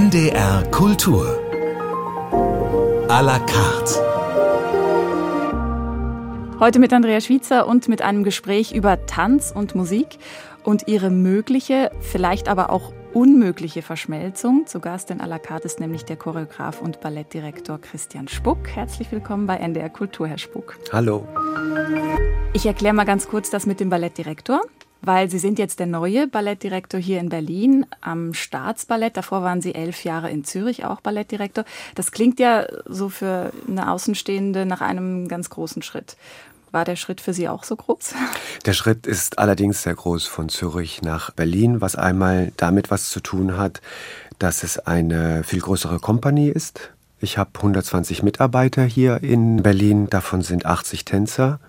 NDR Kultur. A la carte. Heute mit Andrea Schwitzer und mit einem Gespräch über Tanz und Musik und ihre mögliche, vielleicht aber auch unmögliche Verschmelzung. Zu Gast in à la carte ist nämlich der Choreograf und Ballettdirektor Christian Spuck. Herzlich willkommen bei NDR Kultur, Herr Spuck. Hallo. Ich erkläre mal ganz kurz das mit dem Ballettdirektor weil Sie sind jetzt der neue Ballettdirektor hier in Berlin am Staatsballett. Davor waren Sie elf Jahre in Zürich auch Ballettdirektor. Das klingt ja so für eine Außenstehende nach einem ganz großen Schritt. War der Schritt für Sie auch so groß? Der Schritt ist allerdings sehr groß von Zürich nach Berlin, was einmal damit was zu tun hat, dass es eine viel größere Kompanie ist. Ich habe 120 Mitarbeiter hier in Berlin, davon sind 80 Tänzer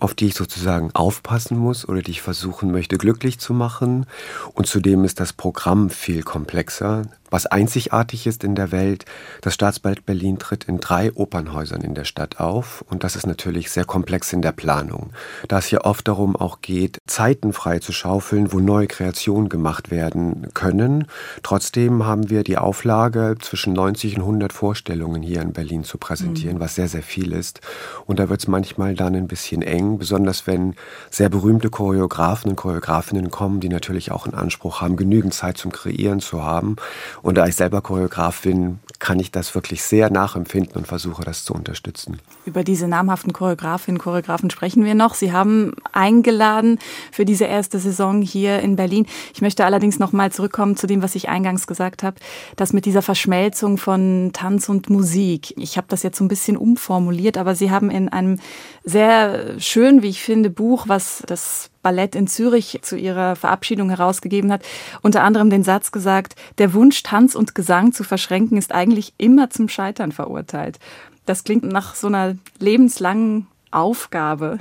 auf die ich sozusagen aufpassen muss oder die ich versuchen möchte glücklich zu machen. Und zudem ist das Programm viel komplexer was einzigartig ist in der Welt. Das Staatsballett Berlin tritt in drei Opernhäusern in der Stadt auf und das ist natürlich sehr komplex in der Planung, da es hier oft darum auch geht, Zeiten frei zu schaufeln, wo neue Kreationen gemacht werden können. Trotzdem haben wir die Auflage, zwischen 90 und 100 Vorstellungen hier in Berlin zu präsentieren, mhm. was sehr, sehr viel ist. Und da wird es manchmal dann ein bisschen eng, besonders wenn sehr berühmte Choreografen und Choreografinnen kommen, die natürlich auch einen Anspruch haben, genügend Zeit zum Kreieren zu haben. Und da ich selber Choreograf bin, kann ich das wirklich sehr nachempfinden und versuche das zu unterstützen. Über diese namhaften Choreografinnen Choreografen sprechen wir noch. Sie haben eingeladen für diese erste Saison hier in Berlin. Ich möchte allerdings noch mal zurückkommen zu dem, was ich eingangs gesagt habe, das mit dieser Verschmelzung von Tanz und Musik. Ich habe das jetzt so ein bisschen umformuliert, aber Sie haben in einem sehr schön, wie ich finde, Buch, was das Ballett in Zürich zu ihrer Verabschiedung herausgegeben hat, unter anderem den Satz gesagt, der Wunsch, Tanz und Gesang zu verschränken, ist eigentlich immer zum Scheitern verurteilt. Das klingt nach so einer lebenslangen Aufgabe.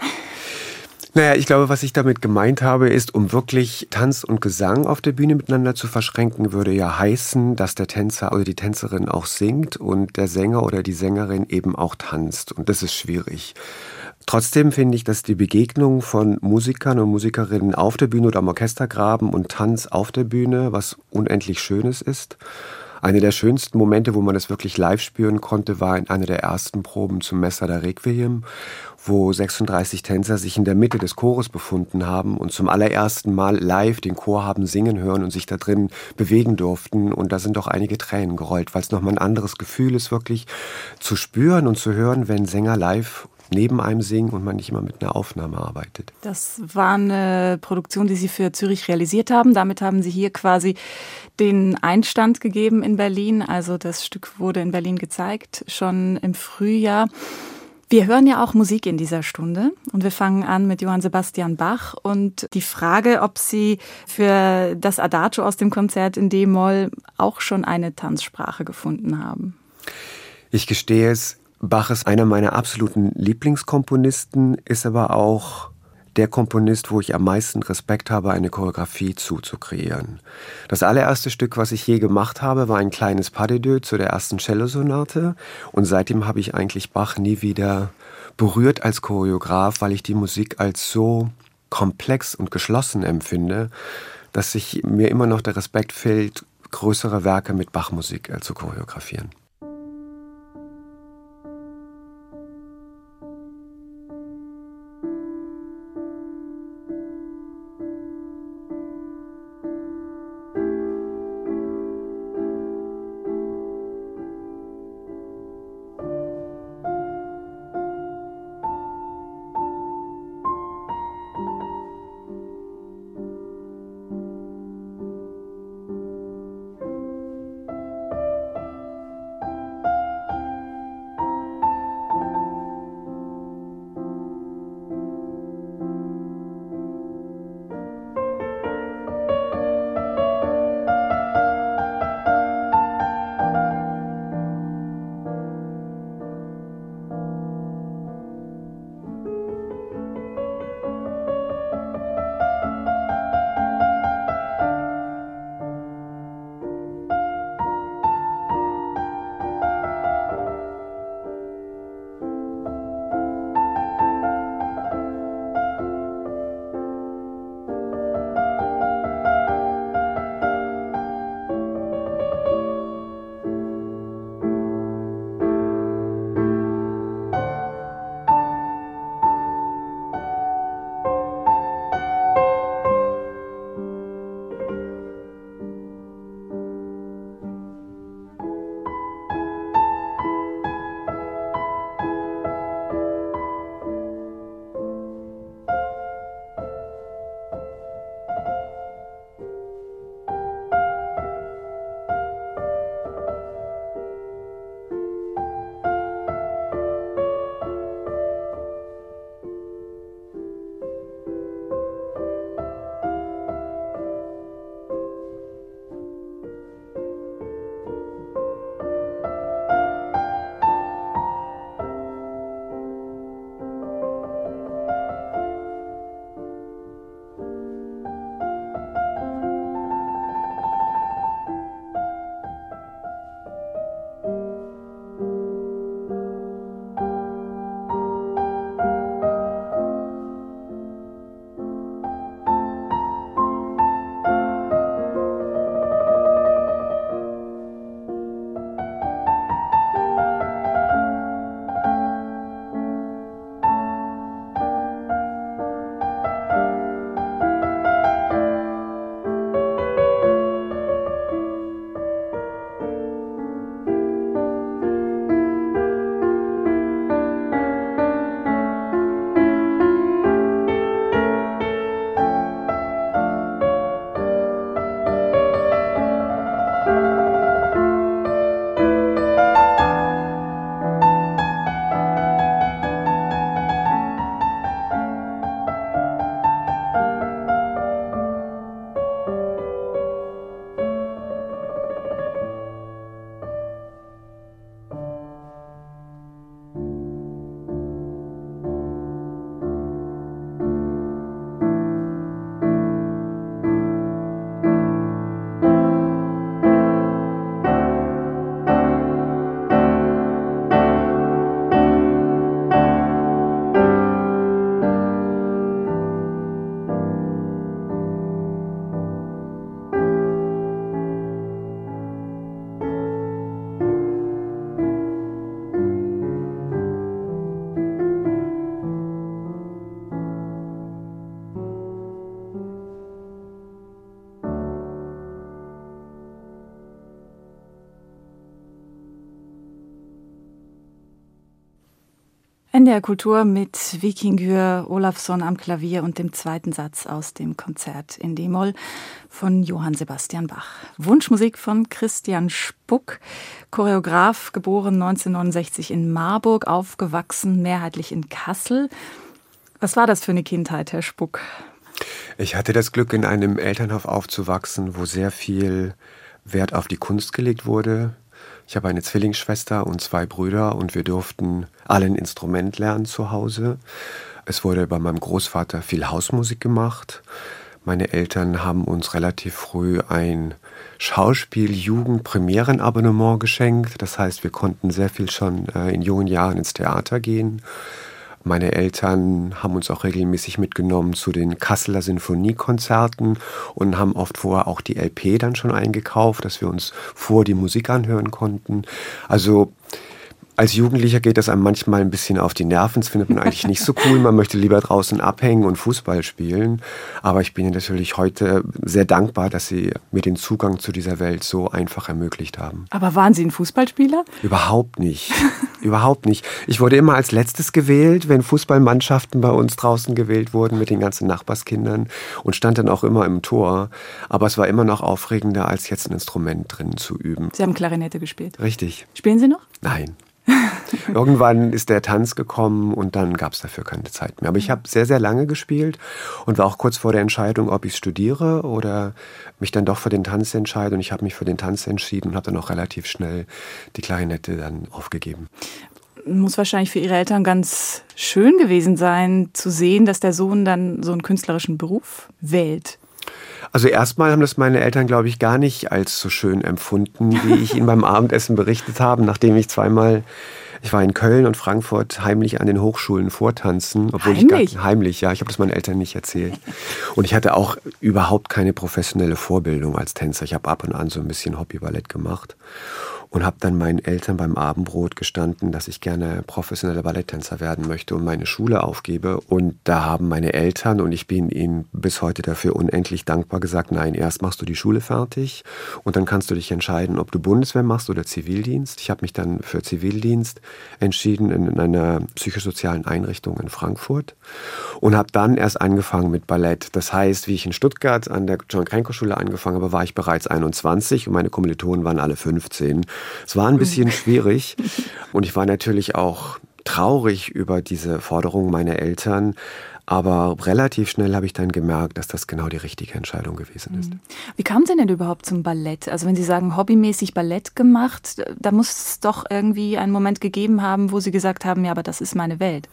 Naja, ich glaube, was ich damit gemeint habe, ist, um wirklich Tanz und Gesang auf der Bühne miteinander zu verschränken, würde ja heißen, dass der Tänzer oder die Tänzerin auch singt und der Sänger oder die Sängerin eben auch tanzt. Und das ist schwierig. Trotzdem finde ich, dass die Begegnung von Musikern und Musikerinnen auf der Bühne oder am Orchestergraben und Tanz auf der Bühne was unendlich Schönes ist. Eine der schönsten Momente, wo man das wirklich live spüren konnte, war in einer der ersten Proben zum Messer der Requiem, wo 36 Tänzer sich in der Mitte des Chores befunden haben und zum allerersten Mal live den Chor haben singen hören und sich da drin bewegen durften. Und da sind doch einige Tränen gerollt, weil es nochmal ein anderes Gefühl ist, wirklich zu spüren und zu hören, wenn Sänger live neben einem singen und man nicht immer mit einer Aufnahme arbeitet. Das war eine Produktion, die Sie für Zürich realisiert haben. Damit haben Sie hier quasi den Einstand gegeben in Berlin. Also das Stück wurde in Berlin gezeigt, schon im Frühjahr. Wir hören ja auch Musik in dieser Stunde und wir fangen an mit Johann Sebastian Bach und die Frage, ob Sie für das Adagio aus dem Konzert in D-Moll auch schon eine Tanzsprache gefunden haben. Ich gestehe es, Bach ist einer meiner absoluten Lieblingskomponisten, ist aber auch der Komponist, wo ich am meisten Respekt habe, eine Choreografie zuzukreieren. Das allererste Stück, was ich je gemacht habe, war ein kleines Pas de deux zu der ersten Cellosonate und seitdem habe ich eigentlich Bach nie wieder berührt als Choreograf, weil ich die Musik als so komplex und geschlossen empfinde, dass sich mir immer noch der Respekt fehlt, größere Werke mit Bachmusik äh, zu choreografieren. NDR Kultur mit Vikingur Olafsson am Klavier und dem zweiten Satz aus dem Konzert in D-Moll von Johann Sebastian Bach. Wunschmusik von Christian Spuck, Choreograf, geboren 1969 in Marburg, aufgewachsen mehrheitlich in Kassel. Was war das für eine Kindheit, Herr Spuck? Ich hatte das Glück, in einem Elternhaus aufzuwachsen, wo sehr viel Wert auf die Kunst gelegt wurde. Ich habe eine Zwillingsschwester und zwei Brüder und wir durften alle ein Instrument lernen zu Hause. Es wurde bei meinem Großvater viel Hausmusik gemacht. Meine Eltern haben uns relativ früh ein Schauspiel-Jugend-Premierenabonnement geschenkt. Das heißt, wir konnten sehr viel schon äh, in jungen Jahren ins Theater gehen. Meine Eltern haben uns auch regelmäßig mitgenommen zu den Kasseler Sinfoniekonzerten und haben oft vorher auch die LP dann schon eingekauft, dass wir uns vor die Musik anhören konnten. Also als Jugendlicher geht das einem manchmal ein bisschen auf die Nerven. Das findet man eigentlich nicht so cool. Man möchte lieber draußen abhängen und Fußball spielen. Aber ich bin Ihnen natürlich heute sehr dankbar, dass Sie mir den Zugang zu dieser Welt so einfach ermöglicht haben. Aber waren Sie ein Fußballspieler? Überhaupt nicht. Überhaupt nicht. Ich wurde immer als letztes gewählt, wenn Fußballmannschaften bei uns draußen gewählt wurden mit den ganzen Nachbarskindern und stand dann auch immer im Tor. Aber es war immer noch aufregender, als jetzt ein Instrument drin zu üben. Sie haben Klarinette gespielt. Richtig. Spielen Sie noch? Nein. Irgendwann ist der Tanz gekommen und dann gab es dafür keine Zeit mehr. Aber ich habe sehr, sehr lange gespielt und war auch kurz vor der Entscheidung, ob ich studiere oder mich dann doch für den Tanz entscheide. Und ich habe mich für den Tanz entschieden und habe dann auch relativ schnell die Klarinette dann aufgegeben muss wahrscheinlich für Ihre Eltern ganz schön gewesen sein, zu sehen, dass der Sohn dann so einen künstlerischen Beruf wählt. Also erstmal haben das meine Eltern, glaube ich, gar nicht als so schön empfunden, wie ich ihnen beim Abendessen berichtet habe, nachdem ich zweimal ich war in Köln und Frankfurt heimlich an den Hochschulen vortanzen, obwohl heimlich? ich gar, heimlich, ja, ich habe das meinen Eltern nicht erzählt. Und ich hatte auch überhaupt keine professionelle Vorbildung als Tänzer. Ich habe ab und an so ein bisschen Hobbyballett gemacht und habe dann meinen Eltern beim Abendbrot gestanden, dass ich gerne professioneller Balletttänzer werden möchte und meine Schule aufgebe. Und da haben meine Eltern, und ich bin ihnen bis heute dafür unendlich dankbar, gesagt, nein, erst machst du die Schule fertig und dann kannst du dich entscheiden, ob du Bundeswehr machst oder Zivildienst. Ich habe mich dann für Zivildienst entschieden in einer psychosozialen Einrichtung in Frankfurt und habe dann erst angefangen mit Ballett. Das heißt, wie ich in Stuttgart an der John Krenko Schule angefangen habe, war ich bereits 21 und meine Kommilitonen waren alle 15. Es war ein bisschen schwierig und ich war natürlich auch traurig über diese Forderung meiner Eltern. Aber relativ schnell habe ich dann gemerkt, dass das genau die richtige Entscheidung gewesen ist. Mhm. Wie kam Sie denn überhaupt zum Ballett? Also wenn Sie sagen, hobbymäßig Ballett gemacht, da muss es doch irgendwie einen Moment gegeben haben, wo Sie gesagt haben, ja, aber das ist meine Welt.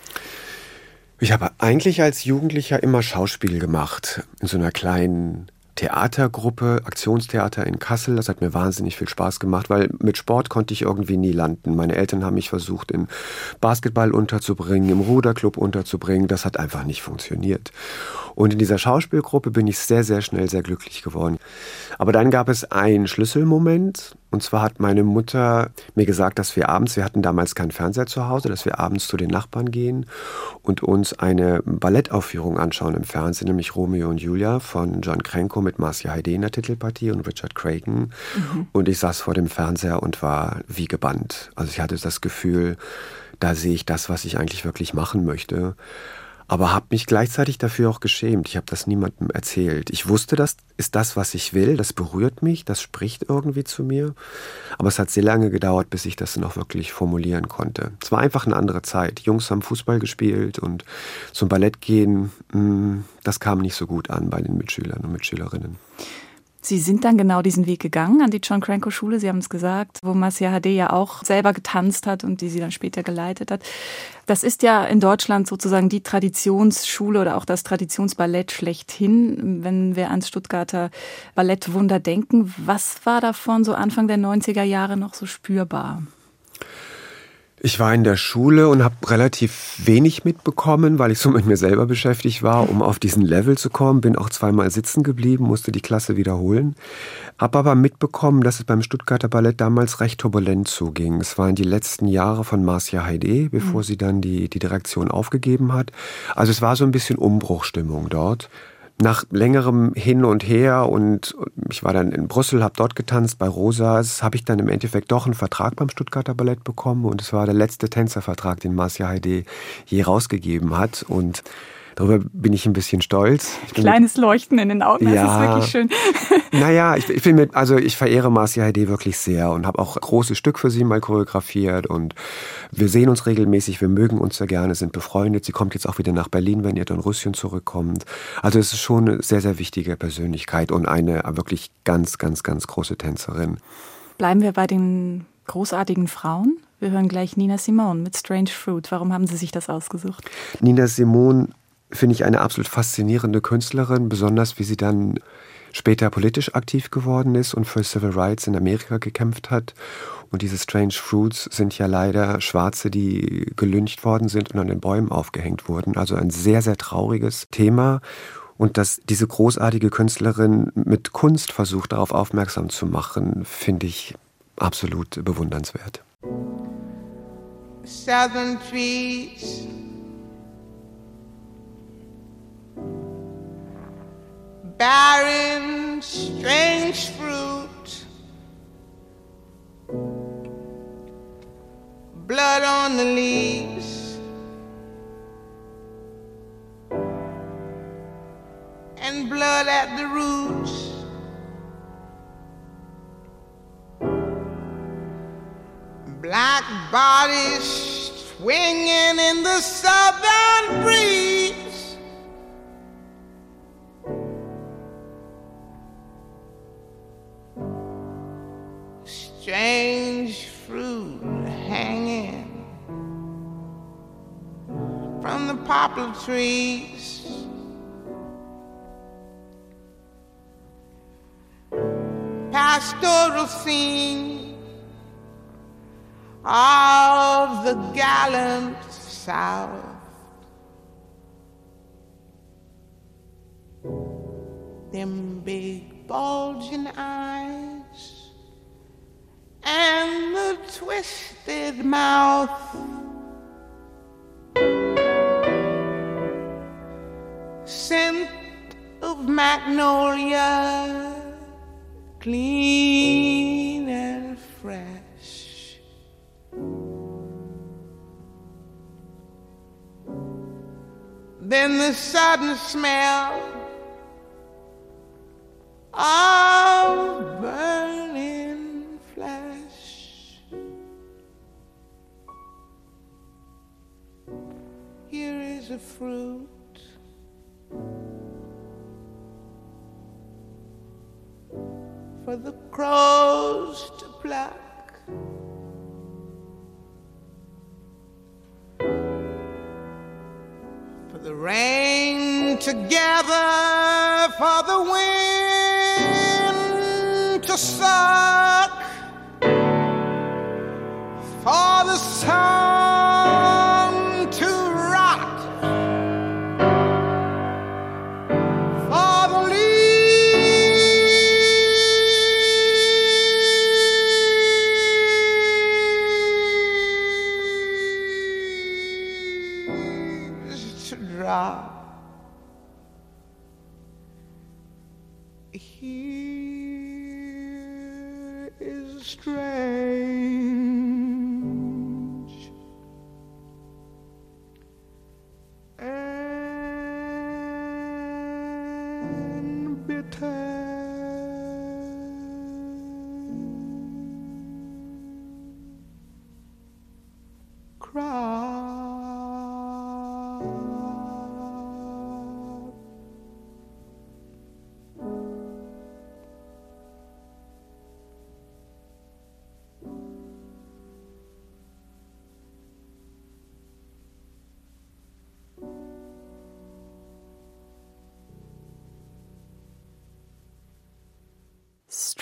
Ich habe eigentlich als Jugendlicher immer Schauspiel gemacht, in so einer kleinen Theatergruppe, Aktionstheater in Kassel. Das hat mir wahnsinnig viel Spaß gemacht, weil mit Sport konnte ich irgendwie nie landen. Meine Eltern haben mich versucht, in Basketball unterzubringen, im Ruderclub unterzubringen. Das hat einfach nicht funktioniert. Und in dieser Schauspielgruppe bin ich sehr, sehr schnell sehr glücklich geworden. Aber dann gab es einen Schlüsselmoment. Und zwar hat meine Mutter mir gesagt, dass wir abends, wir hatten damals keinen Fernseher zu Hause, dass wir abends zu den Nachbarn gehen und uns eine Ballettaufführung anschauen im Fernsehen, nämlich Romeo und Julia von John Krenko mit Marcia Heide in der Titelpartie und Richard Cragen. Mhm. Und ich saß vor dem Fernseher und war wie gebannt. Also ich hatte das Gefühl, da sehe ich das, was ich eigentlich wirklich machen möchte aber habe mich gleichzeitig dafür auch geschämt. Ich habe das niemandem erzählt. Ich wusste, das ist das, was ich will, das berührt mich, das spricht irgendwie zu mir. Aber es hat sehr lange gedauert, bis ich das auch wirklich formulieren konnte. Es war einfach eine andere Zeit. Jungs haben Fußball gespielt und zum Ballett gehen, mm, das kam nicht so gut an bei den Mitschülern und Mitschülerinnen. Sie sind dann genau diesen Weg gegangen an die John Cranko Schule, Sie haben es gesagt, wo Marcia HD ja auch selber getanzt hat und die sie dann später geleitet hat. Das ist ja in Deutschland sozusagen die Traditionsschule oder auch das Traditionsballett schlechthin, wenn wir ans Stuttgarter Ballettwunder denken. Was war davon so Anfang der 90er Jahre noch so spürbar? Ich war in der Schule und habe relativ wenig mitbekommen, weil ich so mit mir selber beschäftigt war, um auf diesen Level zu kommen. Bin auch zweimal sitzen geblieben, musste die Klasse wiederholen. Hab aber mitbekommen, dass es beim Stuttgarter Ballett damals recht turbulent zuging. Es waren die letzten Jahre von Marcia Heide, bevor mhm. sie dann die, die Direktion aufgegeben hat. Also es war so ein bisschen Umbruchstimmung dort. Nach längerem Hin und Her und ich war dann in Brüssel, habe dort getanzt bei Rosas, habe ich dann im Endeffekt doch einen Vertrag beim Stuttgarter Ballett bekommen und es war der letzte Tänzervertrag, den Marcia Heide je rausgegeben hat. Und Darüber bin ich ein bisschen stolz. Kleines Leuchten in den Augen, das ja, ist wirklich schön. Naja, ich, ich bin mit, also ich verehre Marcia Heide wirklich sehr und habe auch großes Stück für sie mal choreografiert und wir sehen uns regelmäßig, wir mögen uns sehr gerne, sind befreundet. Sie kommt jetzt auch wieder nach Berlin, wenn ihr Don Rüsschen zurückkommt. Also es ist schon eine sehr, sehr wichtige Persönlichkeit und eine wirklich ganz, ganz, ganz große Tänzerin. Bleiben wir bei den großartigen Frauen. Wir hören gleich Nina Simone mit Strange Fruit. Warum haben Sie sich das ausgesucht? Nina Simone finde ich eine absolut faszinierende Künstlerin, besonders wie sie dann später politisch aktiv geworden ist und für Civil Rights in Amerika gekämpft hat. Und diese Strange Fruits sind ja leider Schwarze, die gelyncht worden sind und an den Bäumen aufgehängt wurden. Also ein sehr, sehr trauriges Thema. Und dass diese großartige Künstlerin mit Kunst versucht, darauf aufmerksam zu machen, finde ich absolut bewundernswert. Southern trees barren, strange fruit, blood on the leaves, and blood at the roots. Black bodies swinging in the southern breeze. Strange fruit hanging from the poplar trees. Pastoral scene of the gallant South. Them big bulging eyes and the twisted mouth. Scent of magnolia, clean and fresh. Then the sudden smell of burning A fruit for the crows to pluck. For the rain to gather, for the wind to suck, for the sun.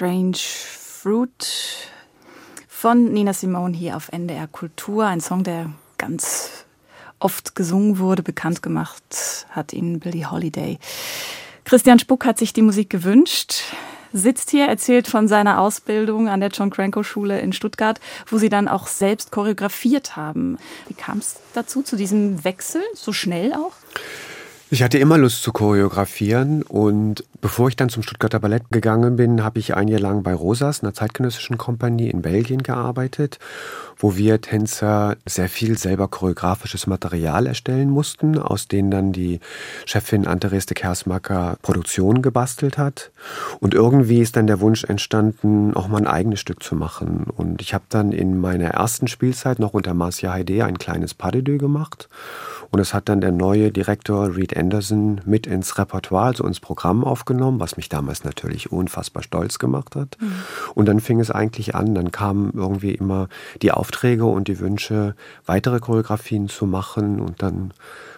Strange Fruit von Nina Simone hier auf NDR Kultur. Ein Song, der ganz oft gesungen wurde, bekannt gemacht hat ihn Billie Holiday. Christian Spuck hat sich die Musik gewünscht, sitzt hier, erzählt von seiner Ausbildung an der John Cranko Schule in Stuttgart, wo sie dann auch selbst choreografiert haben. Wie kam es dazu, zu diesem Wechsel, so schnell auch? Ich hatte immer Lust zu choreografieren und bevor ich dann zum Stuttgarter Ballett gegangen bin, habe ich ein Jahr lang bei Rosas, einer zeitgenössischen Kompanie in Belgien gearbeitet, wo wir Tänzer sehr viel selber choreografisches Material erstellen mussten, aus denen dann die Chefin Antereste Kersmacker Produktion gebastelt hat. Und irgendwie ist dann der Wunsch entstanden, auch mal ein eigenes Stück zu machen. Und ich habe dann in meiner ersten Spielzeit noch unter Marcia Heide ein kleines Pas de deux gemacht. Und es hat dann der neue Direktor Reed Anderson mit ins Repertoire, also ins Programm aufgenommen, was mich damals natürlich unfassbar stolz gemacht hat. Mhm. Und dann fing es eigentlich an, dann kamen irgendwie immer die Aufträge und die Wünsche, weitere Choreografien zu machen und dann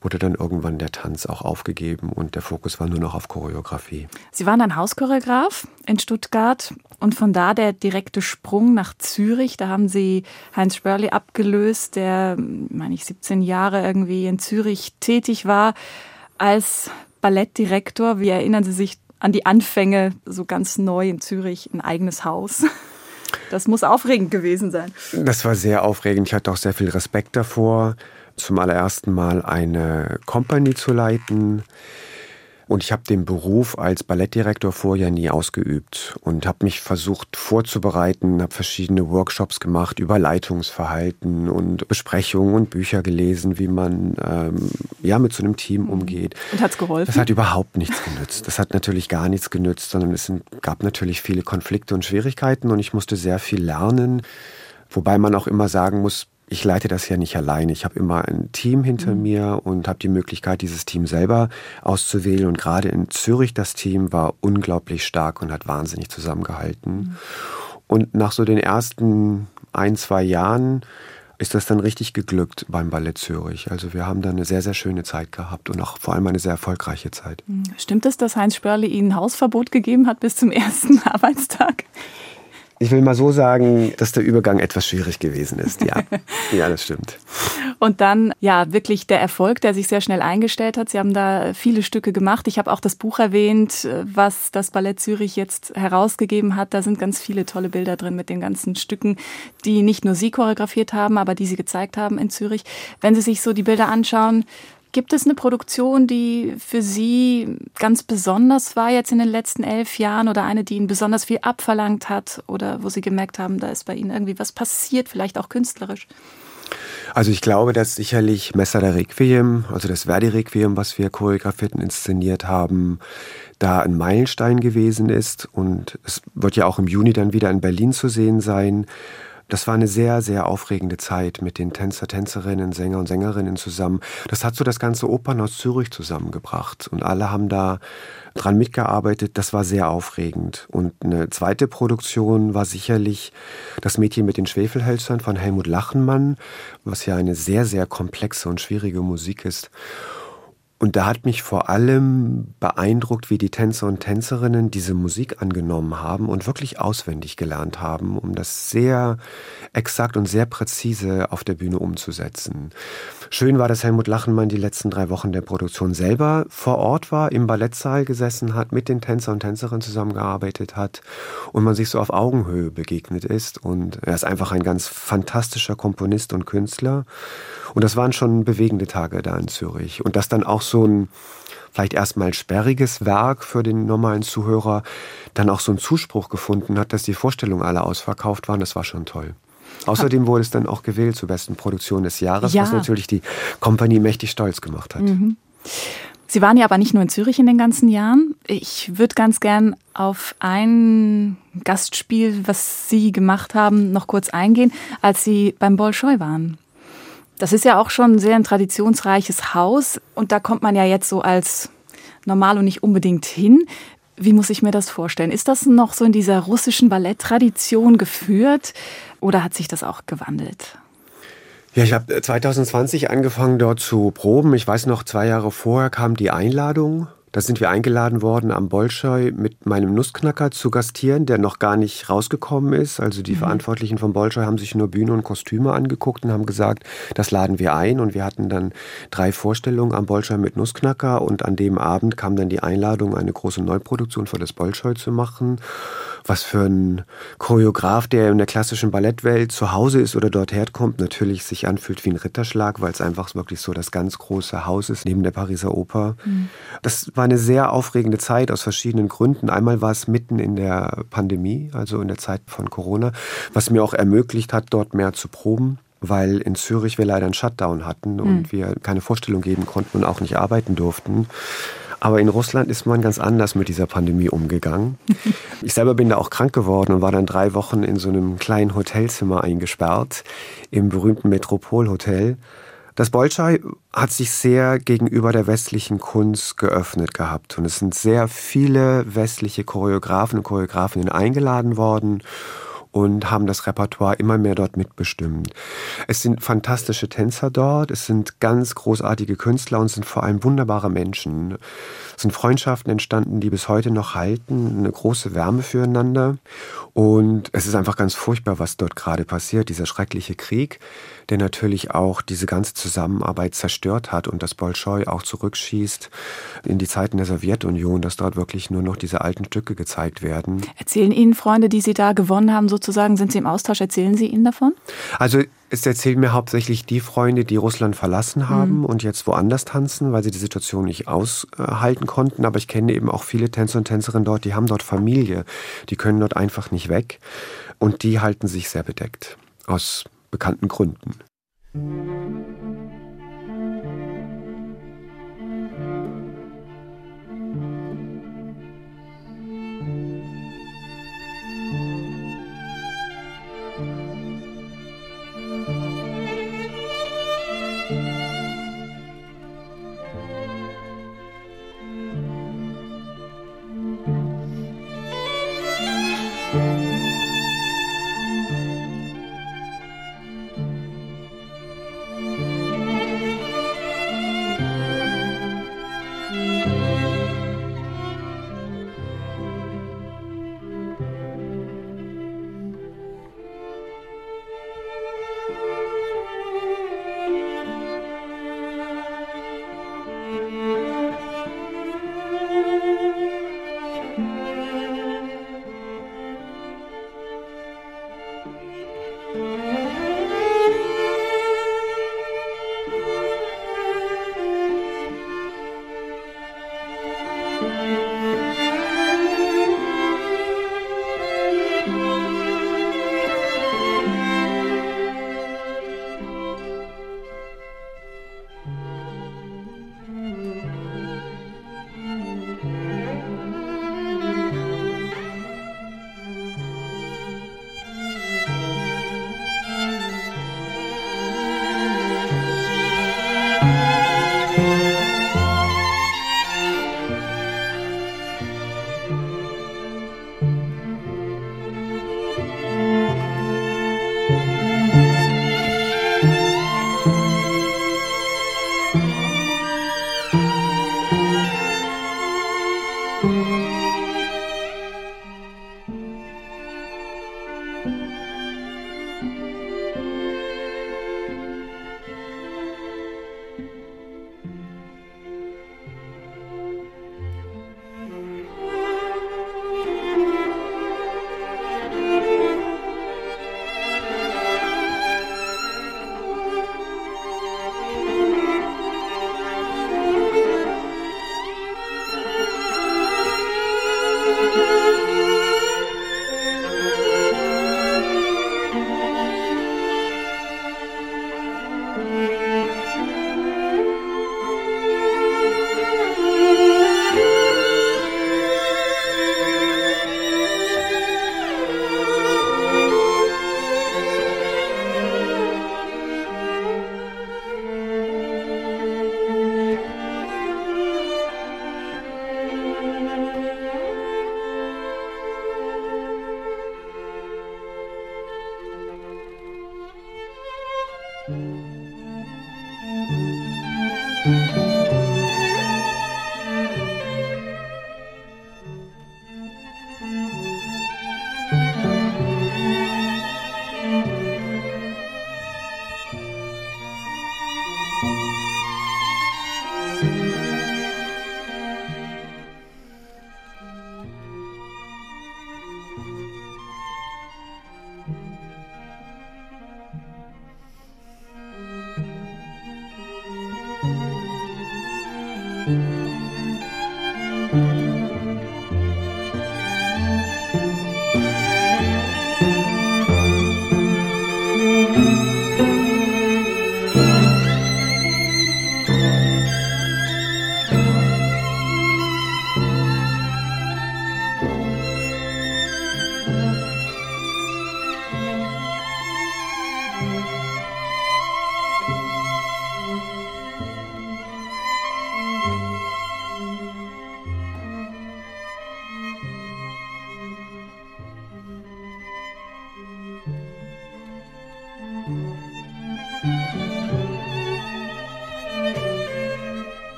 wurde dann irgendwann der Tanz auch aufgegeben und der Fokus war nur noch auf Choreografie. Sie waren ein Hauschoreograf in Stuttgart und von da der direkte Sprung nach Zürich. Da haben Sie Heinz Spörli abgelöst, der, meine ich, 17 Jahre irgendwie in Zürich tätig war als Ballettdirektor. Wie erinnern Sie sich an die Anfänge so ganz neu in Zürich, ein eigenes Haus? Das muss aufregend gewesen sein. Das war sehr aufregend. Ich hatte auch sehr viel Respekt davor zum allerersten Mal eine Company zu leiten. Und ich habe den Beruf als Ballettdirektor vorher nie ausgeübt und habe mich versucht vorzubereiten, habe verschiedene Workshops gemacht über Leitungsverhalten und Besprechungen und Bücher gelesen, wie man ähm, ja mit so einem Team mhm. umgeht. Und hat's geholfen? Das hat überhaupt nichts genützt. Das hat natürlich gar nichts genützt, sondern es gab natürlich viele Konflikte und Schwierigkeiten und ich musste sehr viel lernen. Wobei man auch immer sagen muss, ich leite das ja nicht alleine. Ich habe immer ein Team hinter mhm. mir und habe die Möglichkeit, dieses Team selber auszuwählen. Und gerade in Zürich das Team war unglaublich stark und hat wahnsinnig zusammengehalten. Mhm. Und nach so den ersten ein, zwei Jahren ist das dann richtig geglückt beim Ballett Zürich. Also wir haben da eine sehr, sehr schöne Zeit gehabt und auch vor allem eine sehr erfolgreiche Zeit. Mhm. Stimmt es, dass Heinz Spörle Ihnen Hausverbot gegeben hat bis zum ersten Arbeitstag? Ich will mal so sagen, dass der Übergang etwas schwierig gewesen ist. Ja, ja, das stimmt. Und dann, ja, wirklich der Erfolg, der sich sehr schnell eingestellt hat. Sie haben da viele Stücke gemacht. Ich habe auch das Buch erwähnt, was das Ballett Zürich jetzt herausgegeben hat. Da sind ganz viele tolle Bilder drin mit den ganzen Stücken, die nicht nur Sie choreografiert haben, aber die Sie gezeigt haben in Zürich. Wenn Sie sich so die Bilder anschauen, Gibt es eine Produktion, die für Sie ganz besonders war jetzt in den letzten elf Jahren oder eine, die Ihnen besonders viel abverlangt hat oder wo Sie gemerkt haben, da ist bei Ihnen irgendwie was passiert, vielleicht auch künstlerisch? Also ich glaube, dass sicherlich Messer der Requiem, also das Verdi-Requiem, was wir choreografiert und inszeniert haben, da ein Meilenstein gewesen ist. Und es wird ja auch im Juni dann wieder in Berlin zu sehen sein. Das war eine sehr, sehr aufregende Zeit mit den Tänzer, Tänzerinnen, Sänger und Sängerinnen zusammen. Das hat so das ganze Opernhaus Zürich zusammengebracht und alle haben da dran mitgearbeitet. Das war sehr aufregend. Und eine zweite Produktion war sicherlich Das Mädchen mit den Schwefelhölzern von Helmut Lachenmann, was ja eine sehr, sehr komplexe und schwierige Musik ist. Und da hat mich vor allem beeindruckt, wie die Tänzer und Tänzerinnen diese Musik angenommen haben und wirklich auswendig gelernt haben, um das sehr exakt und sehr präzise auf der Bühne umzusetzen. Schön war, dass Helmut Lachenmann die letzten drei Wochen der Produktion selber vor Ort war, im Ballettsaal gesessen hat, mit den Tänzer und Tänzerinnen zusammengearbeitet hat und man sich so auf Augenhöhe begegnet ist. Und er ist einfach ein ganz fantastischer Komponist und Künstler. Und das waren schon bewegende Tage da in Zürich. Und das dann auch so ein vielleicht erstmal sperriges Werk für den normalen Zuhörer dann auch so einen Zuspruch gefunden hat, dass die Vorstellungen alle ausverkauft waren, das war schon toll. Außerdem wurde es dann auch gewählt zur besten Produktion des Jahres, ja. was natürlich die Kompanie mächtig stolz gemacht hat. Mhm. Sie waren ja aber nicht nur in Zürich in den ganzen Jahren. Ich würde ganz gern auf ein Gastspiel, was Sie gemacht haben, noch kurz eingehen, als Sie beim Bolschoi waren. Das ist ja auch schon ein sehr ein traditionsreiches Haus und da kommt man ja jetzt so als normal und nicht unbedingt hin. Wie muss ich mir das vorstellen? Ist das noch so in dieser russischen Balletttradition geführt oder hat sich das auch gewandelt? Ja, ich habe 2020 angefangen dort zu proben. Ich weiß noch, zwei Jahre vorher kam die Einladung da sind wir eingeladen worden, am Bolschoi mit meinem Nussknacker zu gastieren, der noch gar nicht rausgekommen ist. Also die mhm. Verantwortlichen vom Bolschoi haben sich nur Bühne und Kostüme angeguckt und haben gesagt, das laden wir ein. Und wir hatten dann drei Vorstellungen am Bolschoi mit Nussknacker. Und an dem Abend kam dann die Einladung, eine große Neuproduktion für das Bolschoi zu machen was für ein Choreograf, der in der klassischen Ballettwelt zu Hause ist oder dort herkommt, natürlich sich anfühlt wie ein Ritterschlag, weil es einfach wirklich so das ganz große Haus ist neben der Pariser Oper. Mhm. Das war eine sehr aufregende Zeit aus verschiedenen Gründen. Einmal war es mitten in der Pandemie, also in der Zeit von Corona, was mir auch ermöglicht hat, dort mehr zu proben weil in Zürich wir leider einen Shutdown hatten und mhm. wir keine Vorstellung geben konnten und auch nicht arbeiten durften. Aber in Russland ist man ganz anders mit dieser Pandemie umgegangen. Ich selber bin da auch krank geworden und war dann drei Wochen in so einem kleinen Hotelzimmer eingesperrt, im berühmten Metropolhotel. Das Bolschoi hat sich sehr gegenüber der westlichen Kunst geöffnet gehabt. Und es sind sehr viele westliche Choreografen und Choreografinnen eingeladen worden und haben das Repertoire immer mehr dort mitbestimmt. Es sind fantastische Tänzer dort, es sind ganz großartige Künstler und sind vor allem wunderbare Menschen. Es sind Freundschaften entstanden, die bis heute noch halten, eine große Wärme füreinander. Und es ist einfach ganz furchtbar, was dort gerade passiert, dieser schreckliche Krieg, der natürlich auch diese ganze Zusammenarbeit zerstört hat und das Bolschoi auch zurückschießt in die Zeiten der Sowjetunion, dass dort wirklich nur noch diese alten Stücke gezeigt werden. Erzählen Ihnen Freunde, die Sie da gewonnen haben, sozusagen, sind Sie im Austausch, erzählen Sie Ihnen davon? Also es erzählen mir hauptsächlich die Freunde, die Russland verlassen haben mhm. und jetzt woanders tanzen, weil sie die Situation nicht aushalten konnten. Aber ich kenne eben auch viele Tänzer und Tänzerinnen dort, die haben dort Familie. Die können dort einfach nicht weg. Und die halten sich sehr bedeckt. Aus bekannten Gründen.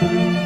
Música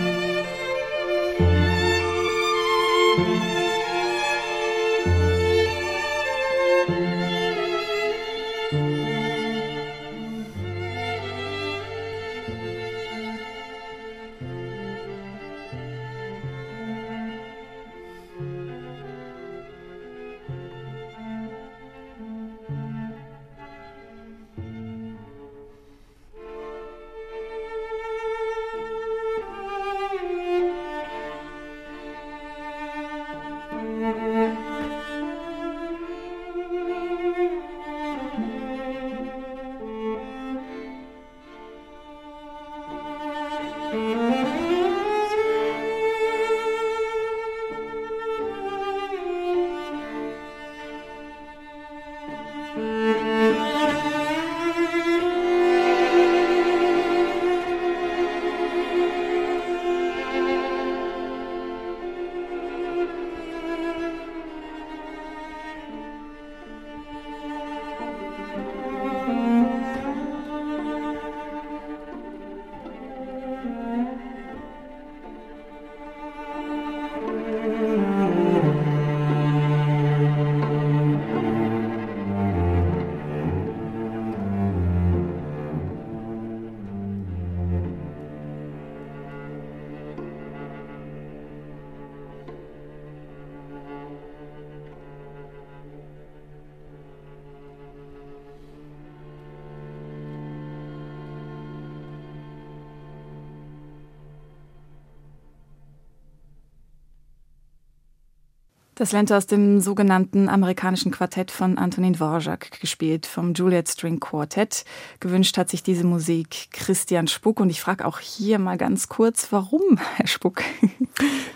Das Lente aus dem sogenannten amerikanischen Quartett von Antonin Dvorak, gespielt vom Juliet String Quartet. Gewünscht hat sich diese Musik Christian Spuck. Und ich frage auch hier mal ganz kurz, warum, Herr Spuck?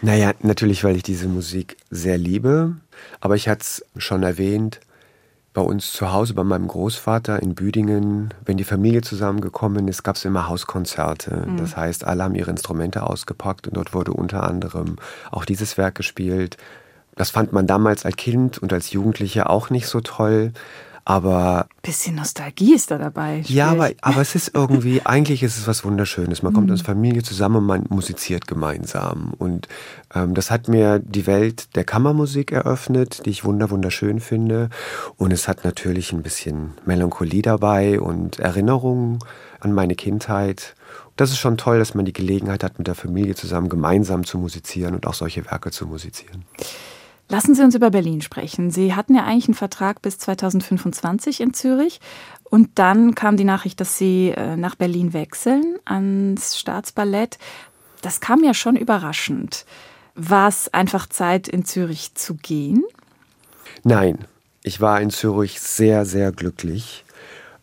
Naja, natürlich, weil ich diese Musik sehr liebe. Aber ich hatte es schon erwähnt, bei uns zu Hause, bei meinem Großvater in Büdingen, wenn die Familie zusammengekommen ist, gab es immer Hauskonzerte. Mhm. Das heißt, alle haben ihre Instrumente ausgepackt und dort wurde unter anderem auch dieses Werk gespielt. Das fand man damals als Kind und als Jugendlicher auch nicht so toll. Aber. Bisschen Nostalgie ist da dabei. Ja, aber, aber es ist irgendwie, eigentlich ist es was Wunderschönes. Man kommt mhm. als Familie zusammen und man musiziert gemeinsam. Und ähm, das hat mir die Welt der Kammermusik eröffnet, die ich wunder wunderschön finde. Und es hat natürlich ein bisschen Melancholie dabei und Erinnerungen an meine Kindheit. Das ist schon toll, dass man die Gelegenheit hat, mit der Familie zusammen gemeinsam zu musizieren und auch solche Werke zu musizieren. Lassen Sie uns über Berlin sprechen. Sie hatten ja eigentlich einen Vertrag bis 2025 in Zürich. Und dann kam die Nachricht, dass Sie äh, nach Berlin wechseln ans Staatsballett. Das kam ja schon überraschend. War es einfach Zeit, in Zürich zu gehen? Nein, ich war in Zürich sehr, sehr glücklich.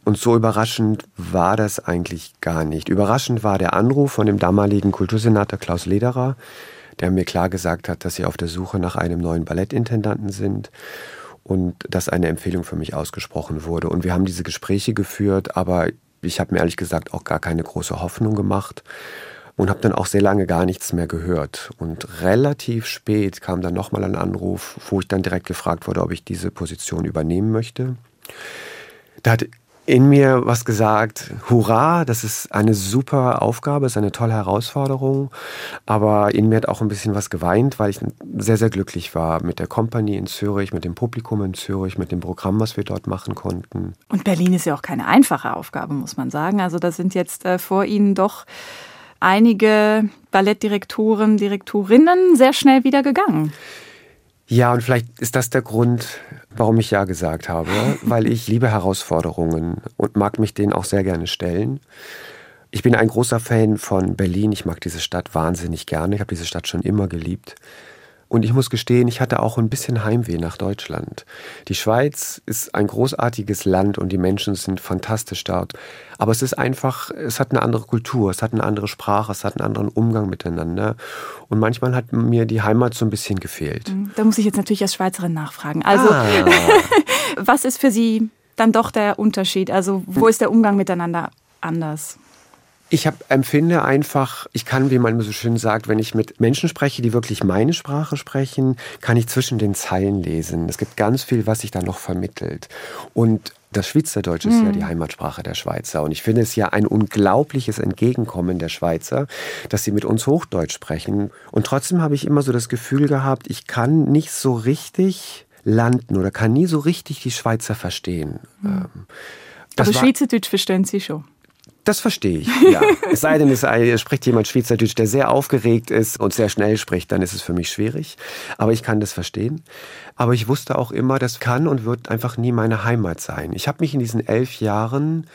Und so überraschend war das eigentlich gar nicht. Überraschend war der Anruf von dem damaligen Kultursenator Klaus Lederer, der mir klar gesagt hat, dass sie auf der Suche nach einem neuen Ballettintendanten sind und dass eine Empfehlung für mich ausgesprochen wurde. Und wir haben diese Gespräche geführt, aber ich habe mir ehrlich gesagt auch gar keine große Hoffnung gemacht und habe dann auch sehr lange gar nichts mehr gehört. Und relativ spät kam dann nochmal ein Anruf, wo ich dann direkt gefragt wurde, ob ich diese Position übernehmen möchte. Da hat in mir was gesagt, hurra, das ist eine super Aufgabe, ist eine tolle Herausforderung. Aber in mir hat auch ein bisschen was geweint, weil ich sehr, sehr glücklich war mit der Kompanie in Zürich, mit dem Publikum in Zürich, mit dem Programm, was wir dort machen konnten. Und Berlin ist ja auch keine einfache Aufgabe, muss man sagen. Also da sind jetzt äh, vor Ihnen doch einige Ballettdirektoren, Direktorinnen sehr schnell wieder gegangen. Ja, und vielleicht ist das der Grund, warum ich Ja gesagt habe, weil ich liebe Herausforderungen und mag mich denen auch sehr gerne stellen. Ich bin ein großer Fan von Berlin. Ich mag diese Stadt wahnsinnig gerne. Ich habe diese Stadt schon immer geliebt. Und ich muss gestehen, ich hatte auch ein bisschen Heimweh nach Deutschland. Die Schweiz ist ein großartiges Land und die Menschen sind fantastisch dort. Aber es ist einfach, es hat eine andere Kultur, es hat eine andere Sprache, es hat einen anderen Umgang miteinander. Und manchmal hat mir die Heimat so ein bisschen gefehlt. Mhm. Da muss ich jetzt natürlich als Schweizerin nachfragen. Also, ah. was ist für Sie dann doch der Unterschied? Also, wo ist der Umgang miteinander anders? Ich hab, empfinde einfach, ich kann, wie man so schön sagt, wenn ich mit Menschen spreche, die wirklich meine Sprache sprechen, kann ich zwischen den Zeilen lesen. Es gibt ganz viel, was sich da noch vermittelt. Und das Schweizerdeutsch ist ja die Heimatsprache der Schweizer. Und ich finde es ja ein unglaubliches Entgegenkommen der Schweizer, dass sie mit uns Hochdeutsch sprechen. Und trotzdem habe ich immer so das Gefühl gehabt, ich kann nicht so richtig landen oder kann nie so richtig die Schweizer verstehen. Mhm. Aber Schweizerdeutsch verstehen Sie schon. Das verstehe ich, ja. es sei denn, es spricht jemand Schweizerdeutsch, der sehr aufgeregt ist und sehr schnell spricht, dann ist es für mich schwierig. Aber ich kann das verstehen. Aber ich wusste auch immer, das kann und wird einfach nie meine Heimat sein. Ich habe mich in diesen elf Jahren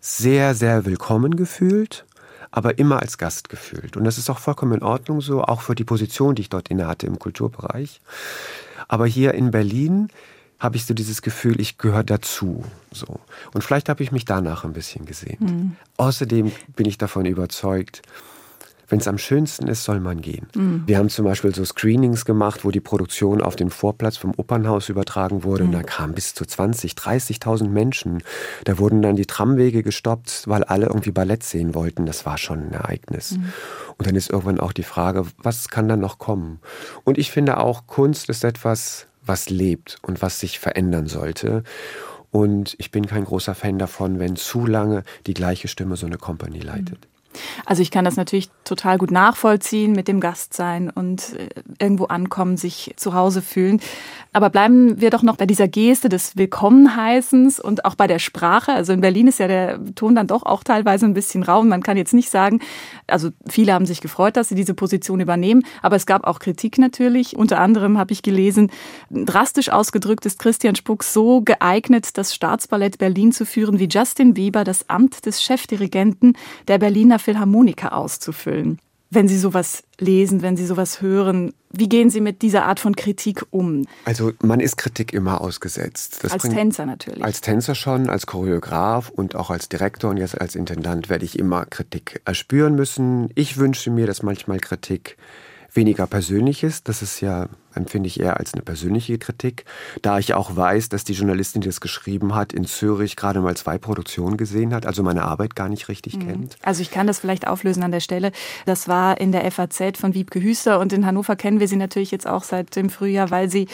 sehr, sehr willkommen gefühlt, aber immer als Gast gefühlt. Und das ist auch vollkommen in Ordnung so, auch für die Position, die ich dort innehatte im Kulturbereich. Aber hier in Berlin habe ich so dieses Gefühl, ich gehöre dazu. So. Und vielleicht habe ich mich danach ein bisschen gesehen. Mhm. Außerdem bin ich davon überzeugt, wenn es am schönsten ist, soll man gehen. Mhm. Wir haben zum Beispiel so Screenings gemacht, wo die Produktion auf den Vorplatz vom Opernhaus übertragen wurde. Mhm. Und da kamen bis zu 20, 30.000 Menschen. Da wurden dann die Tramwege gestoppt, weil alle irgendwie Ballett sehen wollten. Das war schon ein Ereignis. Mhm. Und dann ist irgendwann auch die Frage, was kann dann noch kommen? Und ich finde auch, Kunst ist etwas, was lebt und was sich verändern sollte. Und ich bin kein großer Fan davon, wenn zu lange die gleiche Stimme so eine Company leitet. Also ich kann das natürlich total gut nachvollziehen mit dem Gastsein und äh, irgendwo ankommen, sich zu Hause fühlen. Aber bleiben wir doch noch bei dieser Geste des Willkommenheißens und auch bei der Sprache. Also in Berlin ist ja der Ton dann doch auch teilweise ein bisschen rau. Man kann jetzt nicht sagen, also viele haben sich gefreut, dass sie diese Position übernehmen, aber es gab auch Kritik natürlich. Unter anderem habe ich gelesen, drastisch ausgedrückt ist Christian Spuck so geeignet, das Staatsballett Berlin zu führen, wie Justin Bieber das Amt des Chefdirigenten der Berliner Philharmoniker auszufüllen. wenn Sie sowas lesen, wenn Sie sowas hören? Wie gehen Sie mit dieser Art von Kritik um? Also man ist Kritik immer ausgesetzt. Das als bringt, Tänzer natürlich. Als Tänzer schon, als Choreograf und auch als Direktor und jetzt als Intendant werde ich immer Kritik erspüren müssen. Ich wünsche mir, dass manchmal Kritik weniger persönlich ist. Das ist ja empfinde ich eher als eine persönliche Kritik, da ich auch weiß, dass die Journalistin, die das geschrieben hat, in Zürich gerade mal zwei Produktionen gesehen hat, also meine Arbeit gar nicht richtig mhm. kennt. Also ich kann das vielleicht auflösen an der Stelle. Das war in der FAZ von Wiebke Hüster und in Hannover kennen wir sie natürlich jetzt auch seit dem Frühjahr, weil sie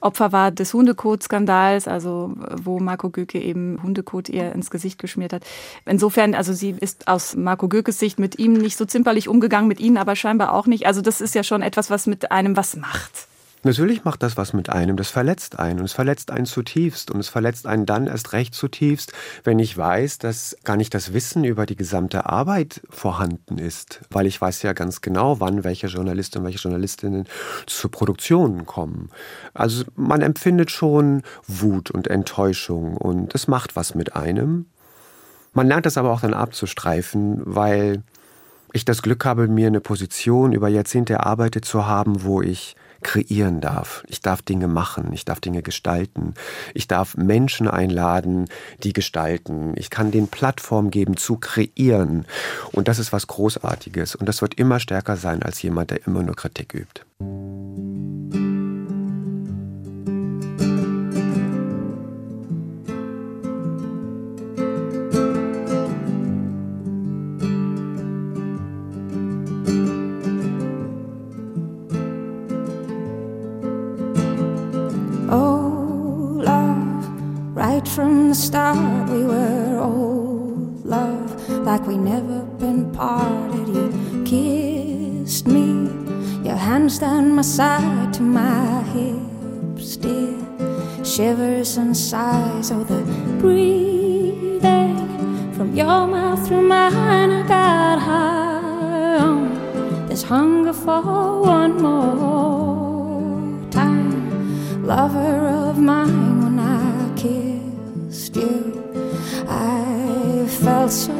Opfer war des Hundekot-Skandals, also wo Marco Göke eben Hundekot ihr ins Gesicht geschmiert hat. Insofern, also sie ist aus Marco Gökes Sicht mit ihm nicht so zimperlich umgegangen, mit ihnen aber scheinbar auch nicht. Also das ist ja schon etwas, was mit einem was macht. Natürlich macht das was mit einem, das verletzt einen. Und es verletzt einen zutiefst. Und es verletzt einen dann erst recht zutiefst, wenn ich weiß, dass gar nicht das Wissen über die gesamte Arbeit vorhanden ist, weil ich weiß ja ganz genau, wann welche Journalisten und welche Journalistinnen zur Produktion kommen. Also man empfindet schon Wut und Enttäuschung. Und es macht was mit einem. Man lernt das aber auch dann abzustreifen, weil ich das Glück habe, mir eine Position über Jahrzehnte erarbeitet zu haben, wo ich kreieren darf. Ich darf Dinge machen, ich darf Dinge gestalten, ich darf Menschen einladen, die gestalten. Ich kann den Plattform geben zu kreieren. Und das ist was Großartiges. Und das wird immer stärker sein als jemand, der immer nur Kritik übt. Oh, from the start we were old love like we never been parted. You kissed me your hands down my side to my hips dear. Shivers and sighs oh the breathing from your mouth through mine I got high. On this hunger for one more lover of mine when I kissed you. I felt so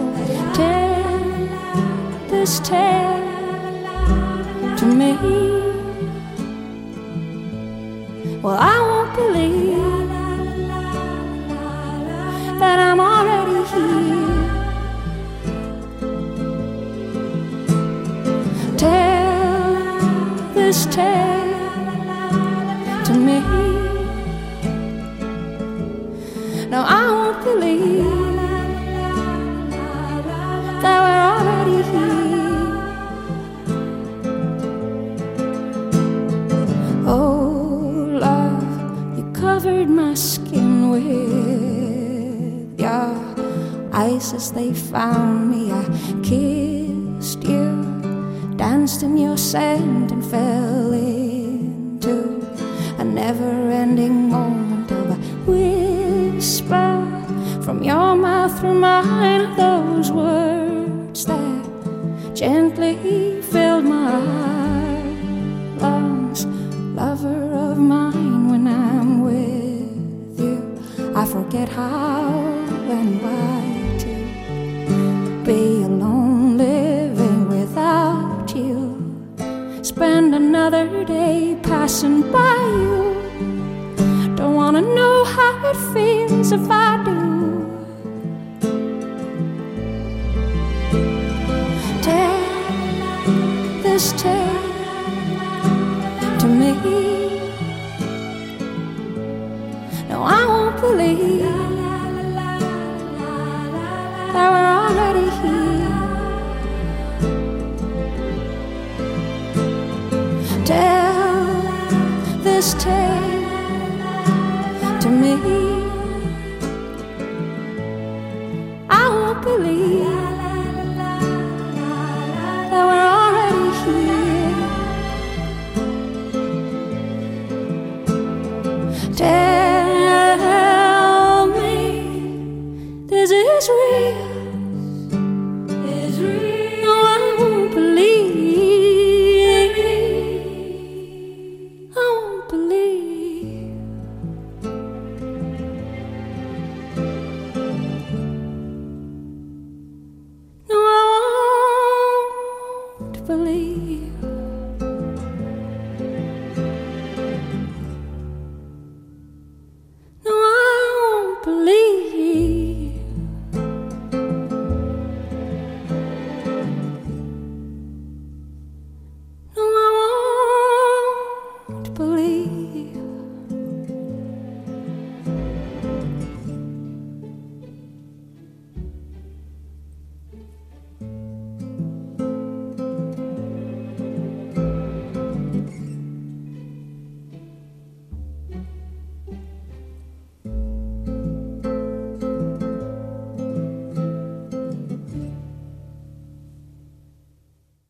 dead, this tale to me. Well, I won't believe that I'm already here. Tell this tale No, I won't believe that we're already here. Oh, love, you covered my skin with your eyes as they found me. I kissed you, danced in your scent, and fell into through mine those words that gently filled my lungs. Lover of mine, when I'm with you, I forget how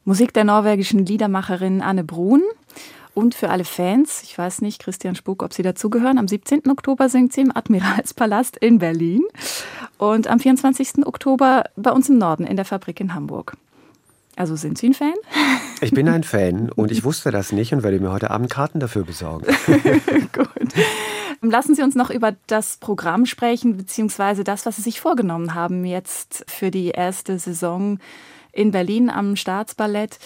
Musik der norwegischen Liedermacherin Anne Brun. Und für alle Fans, ich weiß nicht, Christian Spuk, ob Sie dazugehören, am 17. Oktober singt sie im Admiralspalast in Berlin und am 24. Oktober bei uns im Norden in der Fabrik in Hamburg. Also sind Sie ein Fan? Ich bin ein Fan und ich wusste das nicht und werde mir heute Abend Karten dafür besorgen. Gut. Lassen Sie uns noch über das Programm sprechen, beziehungsweise das, was Sie sich vorgenommen haben jetzt für die erste Saison in Berlin am Staatsballett.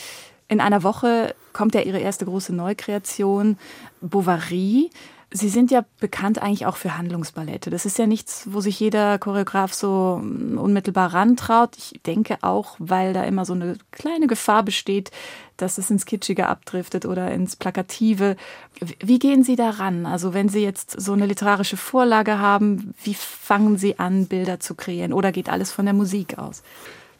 In einer Woche kommt ja Ihre erste große Neukreation, Bovary. Sie sind ja bekannt eigentlich auch für Handlungsballette. Das ist ja nichts, wo sich jeder Choreograf so unmittelbar rantraut. Ich denke auch, weil da immer so eine kleine Gefahr besteht, dass es ins Kitschige abdriftet oder ins Plakative. Wie gehen Sie daran? Also wenn Sie jetzt so eine literarische Vorlage haben, wie fangen Sie an, Bilder zu kreieren? Oder geht alles von der Musik aus?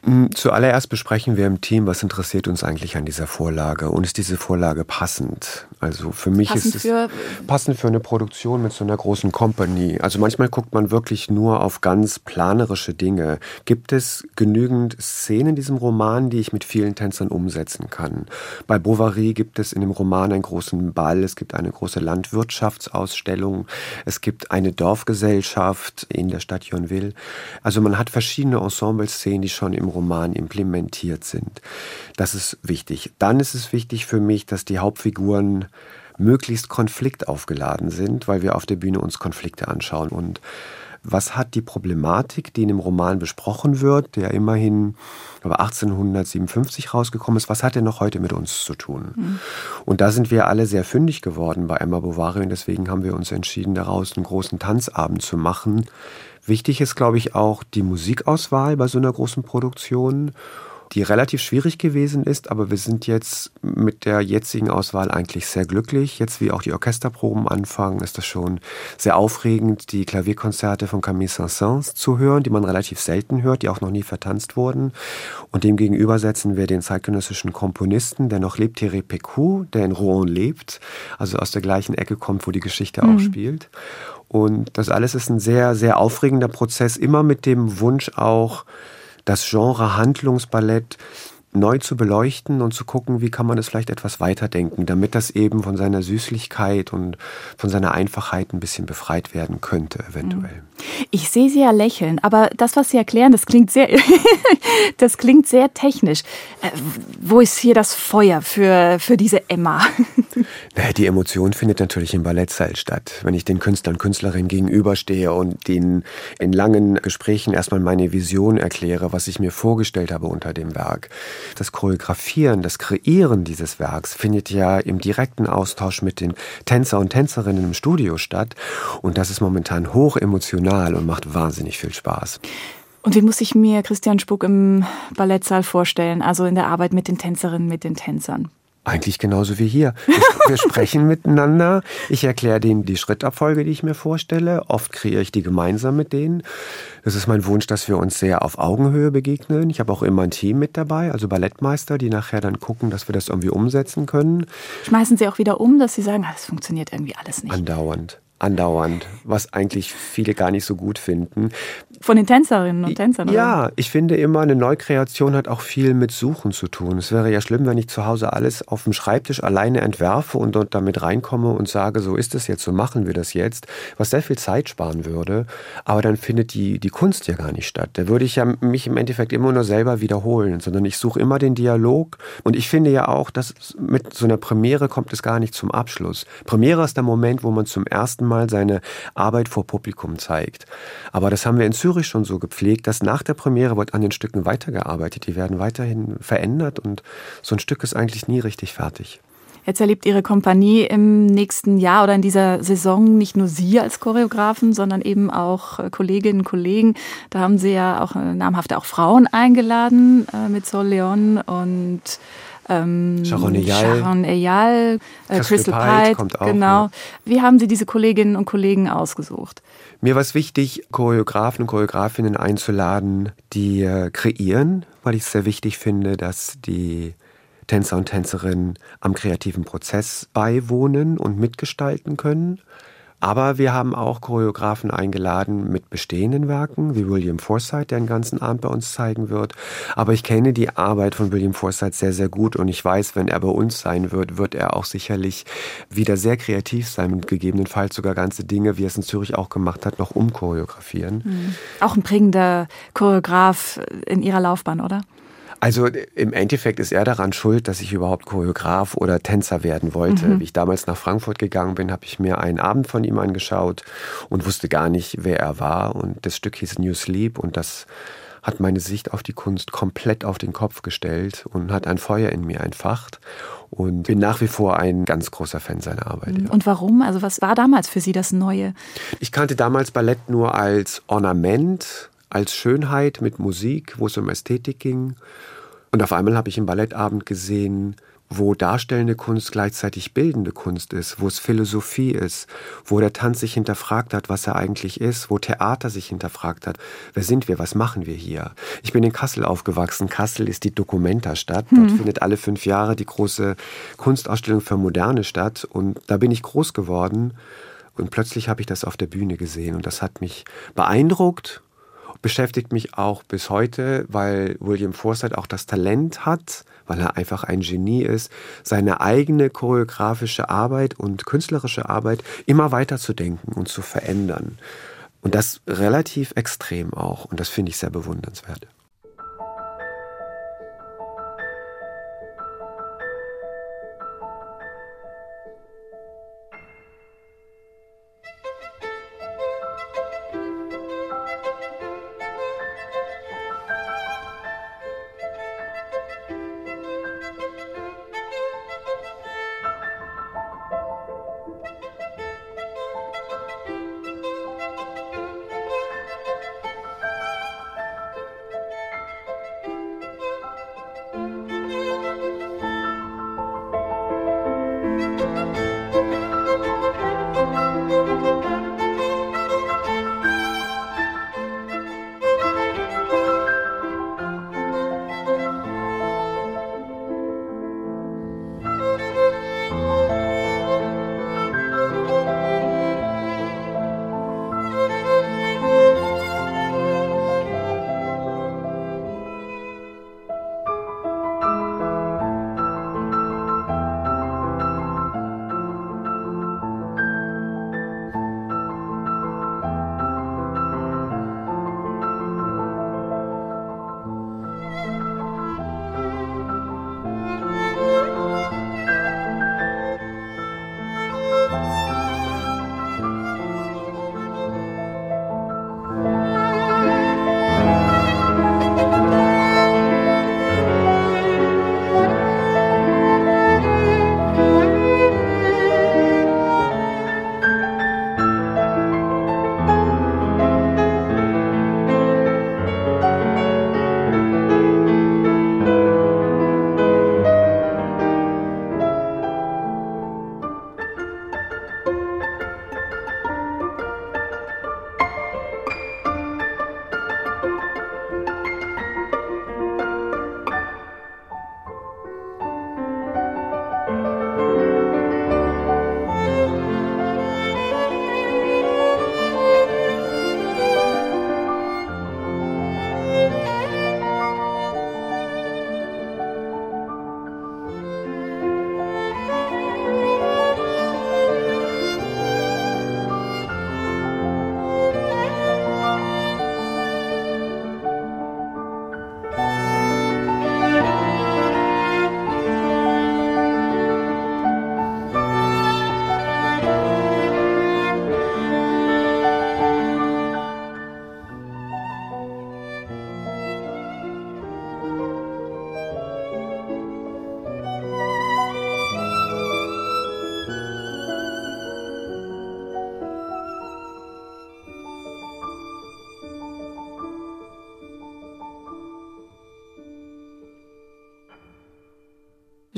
Hm, zuallererst besprechen wir im Team, was interessiert uns eigentlich an dieser Vorlage und ist diese Vorlage passend? Also für mich passend ist es passend für eine Produktion mit so einer großen Company. Also manchmal guckt man wirklich nur auf ganz planerische Dinge. Gibt es genügend Szenen in diesem Roman, die ich mit vielen Tänzern umsetzen kann? Bei Bovary gibt es in dem Roman einen großen Ball, es gibt eine große Landwirtschaftsausstellung, es gibt eine Dorfgesellschaft in der Stadt Yonville. Also man hat verschiedene Ensemble-Szenen, die schon im Roman implementiert sind. Das ist wichtig. Dann ist es wichtig für mich, dass die Hauptfiguren möglichst konfliktaufgeladen sind, weil wir auf der Bühne uns Konflikte anschauen. Und was hat die Problematik, die in dem Roman besprochen wird, der immerhin aber 1857 rausgekommen ist, was hat er noch heute mit uns zu tun? Mhm. Und da sind wir alle sehr fündig geworden bei Emma Bovary und deswegen haben wir uns entschieden, daraus einen großen Tanzabend zu machen, Wichtig ist, glaube ich, auch die Musikauswahl bei so einer großen Produktion, die relativ schwierig gewesen ist, aber wir sind jetzt mit der jetzigen Auswahl eigentlich sehr glücklich. Jetzt, wie auch die Orchesterproben anfangen, ist das schon sehr aufregend, die Klavierkonzerte von Camille Saint-Saëns zu hören, die man relativ selten hört, die auch noch nie vertanzt wurden. Und dem gegenüber setzen wir den zeitgenössischen Komponisten, der noch lebt, Thierry Pécou, der in Rouen lebt, also aus der gleichen Ecke kommt, wo die Geschichte mhm. auch spielt. Und das alles ist ein sehr, sehr aufregender Prozess, immer mit dem Wunsch auch, das Genre Handlungsballett neu zu beleuchten und zu gucken, wie kann man es vielleicht etwas weiterdenken, damit das eben von seiner Süßlichkeit und von seiner Einfachheit ein bisschen befreit werden könnte, eventuell. Ich sehe Sie ja lächeln, aber das, was Sie erklären, das klingt sehr, das klingt sehr technisch. Äh, wo ist hier das Feuer für, für diese Emma? Naja, die Emotion findet natürlich im Ballettsaal statt. Wenn ich den Künstlern und Künstlerinnen gegenüberstehe und denen in langen Gesprächen erstmal meine Vision erkläre, was ich mir vorgestellt habe unter dem Werk, das Choreografieren, das Kreieren dieses Werks findet ja im direkten Austausch mit den Tänzer und Tänzerinnen im Studio statt. Und das ist momentan hoch emotional und macht wahnsinnig viel Spaß. Und wie muss ich mir Christian Spuck im Ballettsaal vorstellen, also in der Arbeit mit den Tänzerinnen, mit den Tänzern? Eigentlich genauso wie hier. Wir sprechen miteinander. Ich erkläre denen die Schrittabfolge, die ich mir vorstelle. Oft kreiere ich die gemeinsam mit denen. Es ist mein Wunsch, dass wir uns sehr auf Augenhöhe begegnen. Ich habe auch immer ein Team mit dabei, also Ballettmeister, die nachher dann gucken, dass wir das irgendwie umsetzen können. Schmeißen Sie auch wieder um, dass Sie sagen, ah, das funktioniert irgendwie alles nicht? Andauernd andauernd, was eigentlich viele gar nicht so gut finden. Von den Tänzerinnen und Tänzern? Oder? Ja, ich finde immer, eine Neukreation hat auch viel mit Suchen zu tun. Es wäre ja schlimm, wenn ich zu Hause alles auf dem Schreibtisch alleine entwerfe und dort damit reinkomme und sage, so ist es jetzt, so machen wir das jetzt, was sehr viel Zeit sparen würde. Aber dann findet die, die Kunst ja gar nicht statt. Da würde ich ja mich im Endeffekt immer nur selber wiederholen, sondern ich suche immer den Dialog. Und ich finde ja auch, dass mit so einer Premiere kommt es gar nicht zum Abschluss. Premiere ist der Moment, wo man zum ersten Mal mal seine Arbeit vor Publikum zeigt. Aber das haben wir in Zürich schon so gepflegt, dass nach der Premiere wird an den Stücken weitergearbeitet. Die werden weiterhin verändert und so ein Stück ist eigentlich nie richtig fertig. Jetzt erlebt Ihre Kompanie im nächsten Jahr oder in dieser Saison nicht nur Sie als Choreografen, sondern eben auch äh, Kolleginnen und Kollegen. Da haben Sie ja auch äh, namhafte auch Frauen eingeladen äh, mit Sol Leon und ähm, Sharon Eyal, Sharon Eyal äh, Crystal Pite, kommt auch, genau. Ja. Wie haben Sie diese Kolleginnen und Kollegen ausgesucht? Mir war es wichtig, Choreografen und Choreografinnen einzuladen, die äh, kreieren, weil ich es sehr wichtig finde, dass die Tänzer und Tänzerinnen am kreativen Prozess beiwohnen und mitgestalten können. Aber wir haben auch Choreografen eingeladen mit bestehenden Werken, wie William Forsythe, der den ganzen Abend bei uns zeigen wird. Aber ich kenne die Arbeit von William Forsythe sehr, sehr gut und ich weiß, wenn er bei uns sein wird, wird er auch sicherlich wieder sehr kreativ sein und gegebenenfalls sogar ganze Dinge, wie er es in Zürich auch gemacht hat, noch umchoreografieren. Mhm. Auch ein prägender Choreograf in Ihrer Laufbahn, oder? Also im Endeffekt ist er daran schuld, dass ich überhaupt Choreograf oder Tänzer werden wollte. Mhm. Wie ich damals nach Frankfurt gegangen bin, habe ich mir einen Abend von ihm angeschaut und wusste gar nicht, wer er war. Und das Stück hieß New Sleep und das hat meine Sicht auf die Kunst komplett auf den Kopf gestellt und hat ein Feuer in mir entfacht. Und bin nach wie vor ein ganz großer Fan seiner Arbeit. Ja. Und warum? Also was war damals für Sie das Neue? Ich kannte damals Ballett nur als Ornament, als Schönheit mit Musik, wo es um Ästhetik ging. Und auf einmal habe ich einen Ballettabend gesehen, wo darstellende Kunst gleichzeitig bildende Kunst ist, wo es Philosophie ist, wo der Tanz sich hinterfragt hat, was er eigentlich ist, wo Theater sich hinterfragt hat, wer sind wir, was machen wir hier. Ich bin in Kassel aufgewachsen. Kassel ist die Documenta-Stadt. Dort hm. findet alle fünf Jahre die große Kunstausstellung für Moderne statt. Und da bin ich groß geworden. Und plötzlich habe ich das auf der Bühne gesehen. Und das hat mich beeindruckt beschäftigt mich auch bis heute, weil William Forsythe auch das Talent hat, weil er einfach ein Genie ist, seine eigene choreografische Arbeit und künstlerische Arbeit immer weiter zu denken und zu verändern. Und das relativ extrem auch. Und das finde ich sehr bewundernswert.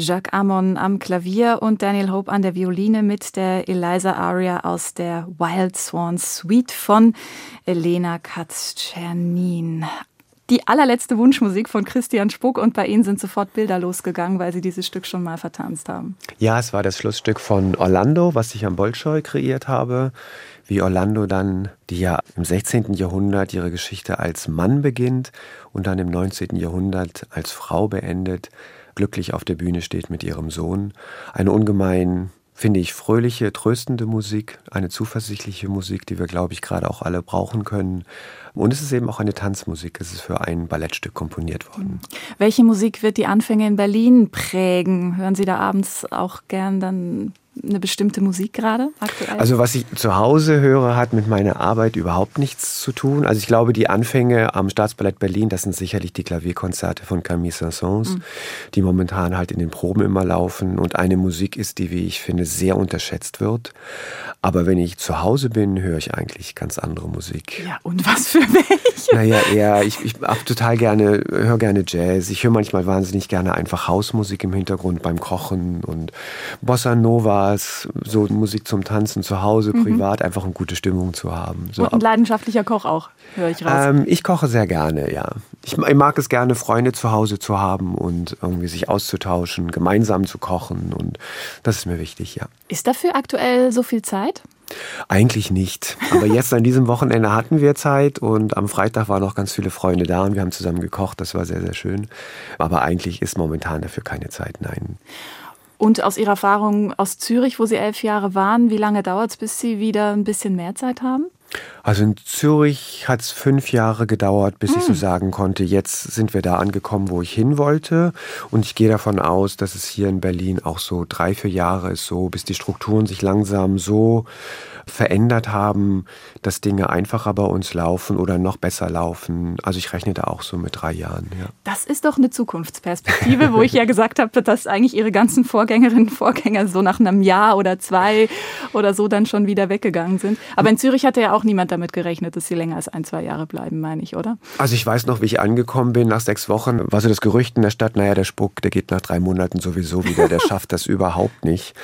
Jacques Amon am Klavier und Daniel Hope an der Violine mit der Eliza Aria aus der Wild Swan Suite von Elena Katz-Czernin. die allerletzte Wunschmusik von Christian Spuck und bei Ihnen sind sofort Bilder losgegangen, weil Sie dieses Stück schon mal vertanzt haben. Ja, es war das Schlussstück von Orlando, was ich am Bolschoi kreiert habe. Wie Orlando dann, die ja im 16. Jahrhundert ihre Geschichte als Mann beginnt und dann im 19. Jahrhundert als Frau beendet, glücklich auf der Bühne steht mit ihrem Sohn. Eine ungemein finde ich, fröhliche, tröstende Musik, eine zuversichtliche Musik, die wir, glaube ich, gerade auch alle brauchen können. Und es ist eben auch eine Tanzmusik. Es ist für ein Ballettstück komponiert worden. Welche Musik wird die Anfänge in Berlin prägen? Hören Sie da abends auch gern dann eine bestimmte Musik gerade aktuell? Also was ich zu Hause höre, hat mit meiner Arbeit überhaupt nichts zu tun. Also ich glaube, die Anfänge am Staatsballett Berlin, das sind sicherlich die Klavierkonzerte von Camille Saint-Saëns, mhm. die momentan halt in den Proben immer laufen und eine Musik ist, die, wie ich finde, sehr unterschätzt wird. Aber wenn ich zu Hause bin, höre ich eigentlich ganz andere Musik. Ja, und was für welche? Naja, eher, ich, ich hab total gerne, höre gerne Jazz. Ich höre manchmal wahnsinnig gerne einfach Hausmusik im Hintergrund beim Kochen und Bossa Nova Spaß, so Musik zum Tanzen zu Hause, mhm. privat, einfach eine gute Stimmung zu haben. So. Und ein leidenschaftlicher Koch auch, höre ich raus. Ähm, ich koche sehr gerne, ja. Ich, ich, mag es gerne, Freunde zu Hause zu haben und irgendwie sich auszutauschen, gemeinsam zu kochen und das ist mir wichtig, ja. Ist dafür aktuell so viel Zeit? Eigentlich nicht. Aber jetzt an diesem Wochenende hatten wir Zeit und am Freitag waren noch ganz viele Freunde da und wir haben zusammen gekocht. Das war sehr, sehr schön. Aber eigentlich ist momentan dafür keine Zeit, nein. Und aus Ihrer Erfahrung aus Zürich, wo Sie elf Jahre waren, wie lange dauert es, bis Sie wieder ein bisschen mehr Zeit haben? Also in Zürich hat es fünf Jahre gedauert, bis hm. ich so hm. sagen konnte, jetzt sind wir da angekommen, wo ich hin wollte. Und ich gehe davon aus, dass es hier in Berlin auch so drei, vier Jahre ist, so bis die Strukturen sich langsam so verändert haben, dass Dinge einfacher bei uns laufen oder noch besser laufen. Also ich rechne da auch so mit drei Jahren. Ja. Das ist doch eine Zukunftsperspektive, wo ich ja gesagt habe, dass eigentlich Ihre ganzen Vorgängerinnen und Vorgänger so nach einem Jahr oder zwei oder so dann schon wieder weggegangen sind. Aber in Zürich hatte ja auch niemand damit gerechnet, dass Sie länger als ein, zwei Jahre bleiben, meine ich, oder? Also ich weiß noch, wie ich angekommen bin nach sechs Wochen, war so das Gerücht in der Stadt, naja, der Spuck, der geht nach drei Monaten sowieso wieder, der schafft das überhaupt nicht.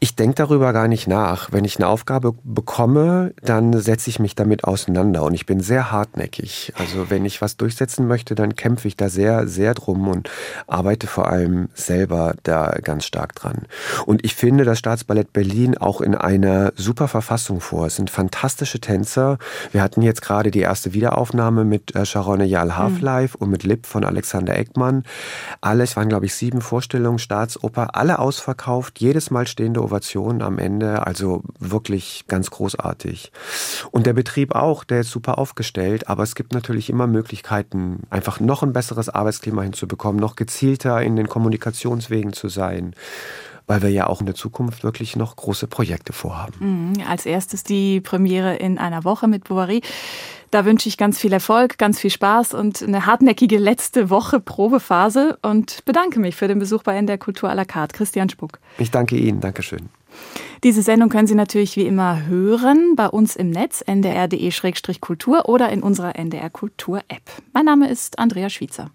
Ich denke darüber gar nicht nach. Wenn ich eine Aufgabe bekomme, dann setze ich mich damit auseinander und ich bin sehr hartnäckig. Also wenn ich was durchsetzen möchte, dann kämpfe ich da sehr, sehr drum und arbeite vor allem selber da ganz stark dran. Und ich finde das Staatsballett Berlin auch in einer super Verfassung vor. Es sind fantastische Tänzer. Wir hatten jetzt gerade die erste Wiederaufnahme mit äh, Sharon Jal Half-Life mhm. und mit Lip von Alexander Eckmann. Alles waren, glaube ich, sieben Vorstellungen, Staatsoper, alle ausverkauft, jedes Mal stehende Ovationen am Ende. Also wirklich ganz großartig. Und der Betrieb auch, der ist super aufgestellt, aber es gibt natürlich immer Möglichkeiten, einfach noch ein besseres Arbeitsklima hinzubekommen, noch gezielter in den Kommunikationswegen zu sein weil wir ja auch in der Zukunft wirklich noch große Projekte vorhaben. Mhm, als erstes die Premiere in einer Woche mit Bovary. Da wünsche ich ganz viel Erfolg, ganz viel Spaß und eine hartnäckige letzte Woche Probephase und bedanke mich für den Besuch bei NDR Kultur à la carte. Christian Spuck. Ich danke Ihnen. Dankeschön. Diese Sendung können Sie natürlich wie immer hören bei uns im Netz ndr.de-kultur oder in unserer NDR Kultur App. Mein Name ist Andrea Schwitzer.